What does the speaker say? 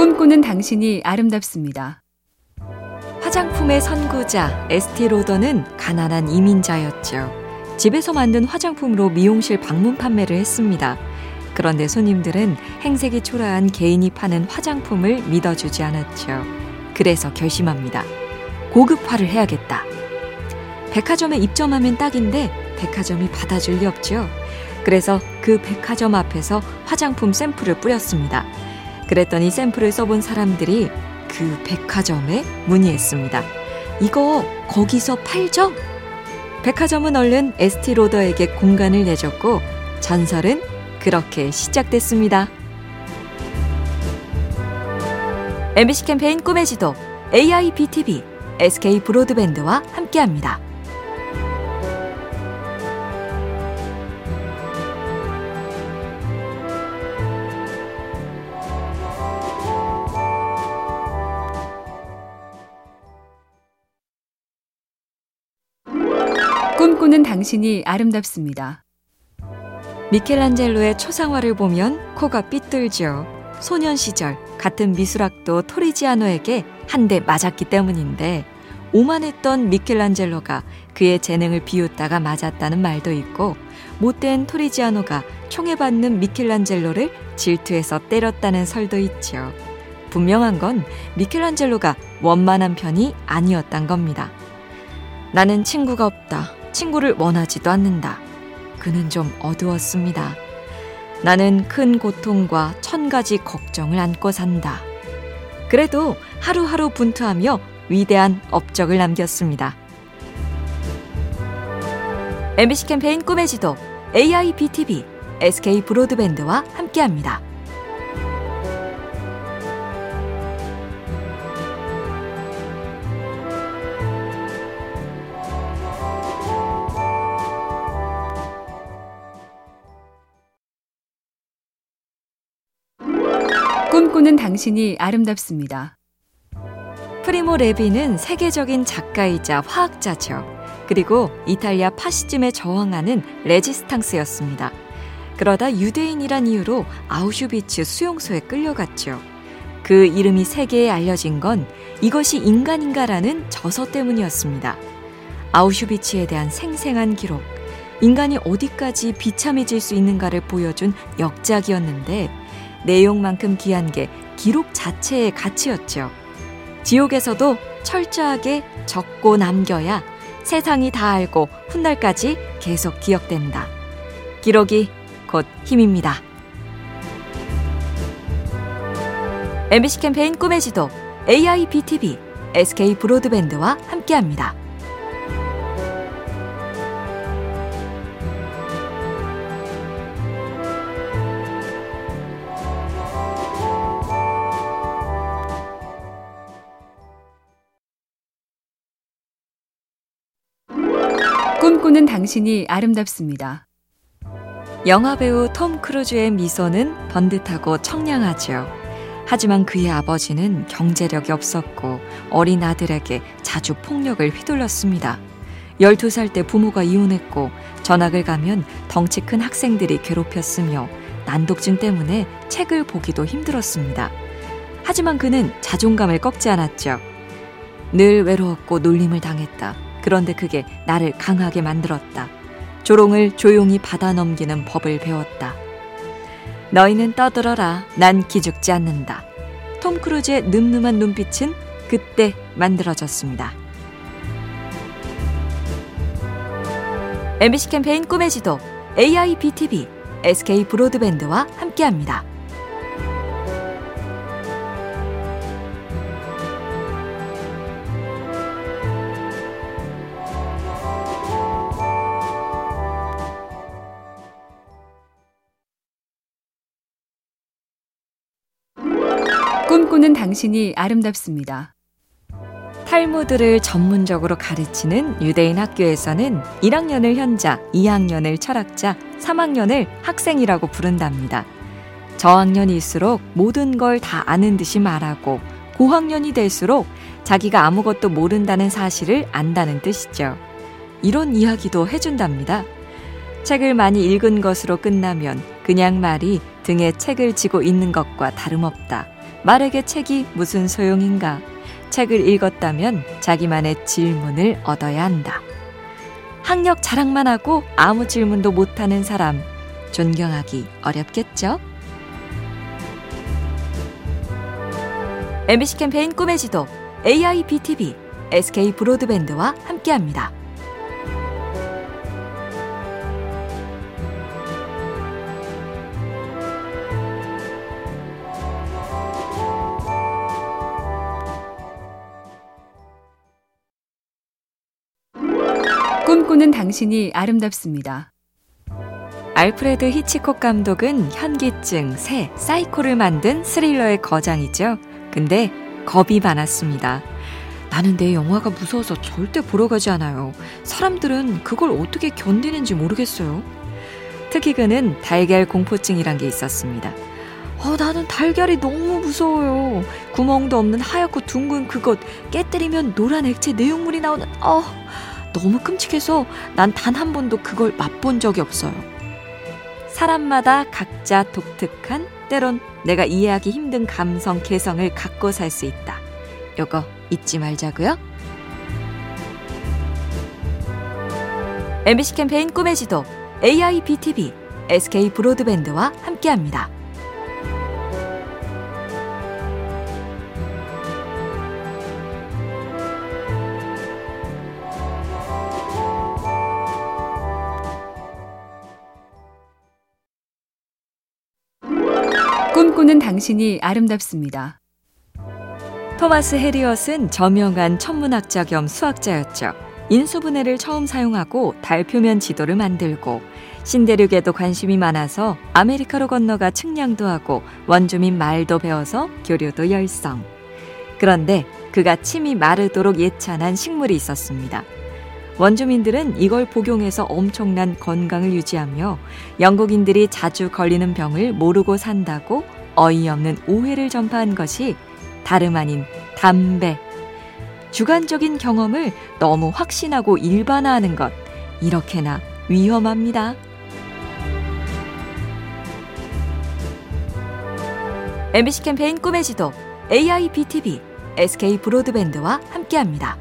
꿈꾸는 당신이 아름답습니다. 화장품의 선구자 에스티 로더는 가난한 이민자였죠. 집에서 만든 화장품으로 미용실 방문 판매를 했습니다. 그런데 손님들은 행색이 초라한 개인이 파는 화장품을 믿어주지 않았죠. 그래서 결심합니다. 고급화를 해야겠다. 백화점에 입점하면 딱인데 백화점이 받아줄 리 없죠. 그래서 그 백화점 앞에서 화장품 샘플을 뿌렸습니다. 그랬더니 샘플을 써본 사람들이 그 백화점에 문의했습니다. 이거 거기서 팔죠? 백화점은 얼른 에스티 로더에게 공간을 내줬고 전설은 그렇게 시작됐습니다. MBC 캠페인 꿈의 지도 AIBTV SK 브로드밴드와 함께합니다. 꿈꾸는 당신이 아름답습니다. 미켈란젤로의 초상화를 보면 코가 삐뚤죠. 소년 시절 같은 미술학도 토리지아노에게 한 대 맞았기 때문인데 오만했던 미켈란젤로가 그의 재능을 비웃다가 맞았다는 말도 있고 못된 토리지아노가 총에 받는 미켈란젤로를 질투해서 때렸다는 설도 있죠. 분명한 건 미켈란젤로가 원만한 편이 아니었단 겁니다. 나는 친구가 없다. 친구를 원하지도 않는다. 그는 좀 어두웠습니다. 나는 큰 고통과 천 가지 걱정을 안고 산다. 그래도 하루하루 분투하며 위대한 업적을 남겼습니다. MBC 캠페인 꿈의 지도 AIBTV SK 브로드밴드와 함께합니다. 꿈꾸는 당신이 아름답습니다. 프리모 레비는 세계적인 작가이자 화학자죠. 그리고 이탈리아 파시즘에 저항하는 레지스탕스였습니다. 그러다 유대인이란 이유로 아우슈비츠 수용소에 끌려갔죠. 그 이름이 세계에 알려진 건 이것이 인간인가라는 저서 때문이었습니다. 아우슈비츠에 대한 생생한 기록, 인간이 어디까지 비참해질 수 있는가를 보여준 역작이었는데 내용만큼 귀한 게 기록 자체의 가치였죠. 지옥에서도 철저하게 적고 남겨야 세상이 다 알고 훗날까지 계속 기억된다. 기록이 곧 힘입니다. MBC 캠페인 꿈의 지도 AIBTV SK 브로드밴드와 함께합니다. 꿈꾸는 당신이 아름답습니다. 영화 배우 톰 크루즈의 미소는 번듯하고 청량하죠. 하지만 그의 아버지는 경제력이 없었고 어린 아들에게 자주 폭력을 휘둘렀습니다. 12살 때 부모가 이혼했고 전학을 가면 덩치 큰 학생들이 괴롭혔으며 난독증 때문에 책을 보기도 힘들었습니다. 하지만 그는 자존감을 꺾지 않았죠. 늘 외로웠고 놀림을 당했다. 그런데 그게 나를 강하게 만들었다. 조롱을 조용히 받아 넘기는 법을 배웠다. 너희는 떠들어라. 난 기죽지 않는다. 톰 크루즈의 늠름한 눈빛은 그때 만들어졌습니다. MBC 캠페인 꿈의 지도 AIBTV SK 브로드밴드와 함께합니다. 꿈꾸는 당신이 아름답습니다. 탈무드를 전문적으로 가르치는 유대인 학교에서는 1학년을 현자, 2학년을 철학자, 3학년을 학생이라고 부른답니다. 저학년일수록 모든 걸 다 아는 듯이 말하고 고학년이 될수록 자기가 아무것도 모른다는 사실을 안다는 뜻이죠. 이런 이야기도 해준답니다. 책을 많이 읽은 것으로 끝나면 그냥 말이 등에 책을 지고 있는 것과 다름없다. 말에게 책이 무슨 소용인가? 책을 읽었다면 자기만의 질문을 얻어야 한다. 학력 자랑만 하고 아무 질문도 못하는 사람, 존경하기 어렵겠죠? MBC 캠페인 꿈의 지도, AIBTV, SK 브로드밴드와 함께합니다. 꿈꾸는 당신이 아름답습니다. 알프레드 히치콕 감독은 현기증, 새, 사이코를 만든 스릴러의 거장이죠. 근데 겁이 많았습니다. 나는 내 영화가 무서워서 절대 보러 가지 않아요. 사람들은 그걸 어떻게 견디는지 모르겠어요. 특히 그는 달걀 공포증이란 게 있었습니다. 어, 나는 달걀이 너무 무서워요. 구멍도 없는 하얗고 둥근 그것 깨뜨리면 노란 액체 내용물이 나오는 어, 너무 끔찍해서 난 단 한 번도 그걸 맛본 적이 없어요. 사람마다 각자 독특한 때론 내가 이해하기 힘든 감성 개성을 갖고 살 수 있다. 요거 잊지 말자고요. MBC 캠페인 꿈의 지도 AIBTV SK 브로드밴드와 함께합니다. 꿈꾸는 당신이 아름답습니다. 토마스 해리엇은 저명한 천문학자 겸 수학자였죠. 인수분해를 처음 사용하고 달 표면 지도를 만들고 신대륙에도 관심이 많아서 아메리카로 건너가 측량도 하고 원주민 말도 배워서 교류도 열성. 그런데 그가 침이 마르도록 예찬한 식물이 있었습니다. 원주민들은 이걸 복용해서 엄청난 건강을 유지하며 영국인들이 자주 걸리는 병을 모르고 산다고 어이없는 오해를 전파한 것이 다름 아닌 담배. 주관적인 경험을 너무 확신하고 일반화하는 것, 이렇게나 위험합니다. MBC 캠페인 꿈의 지도, AIBTV, SK 브로드밴드와 함께합니다.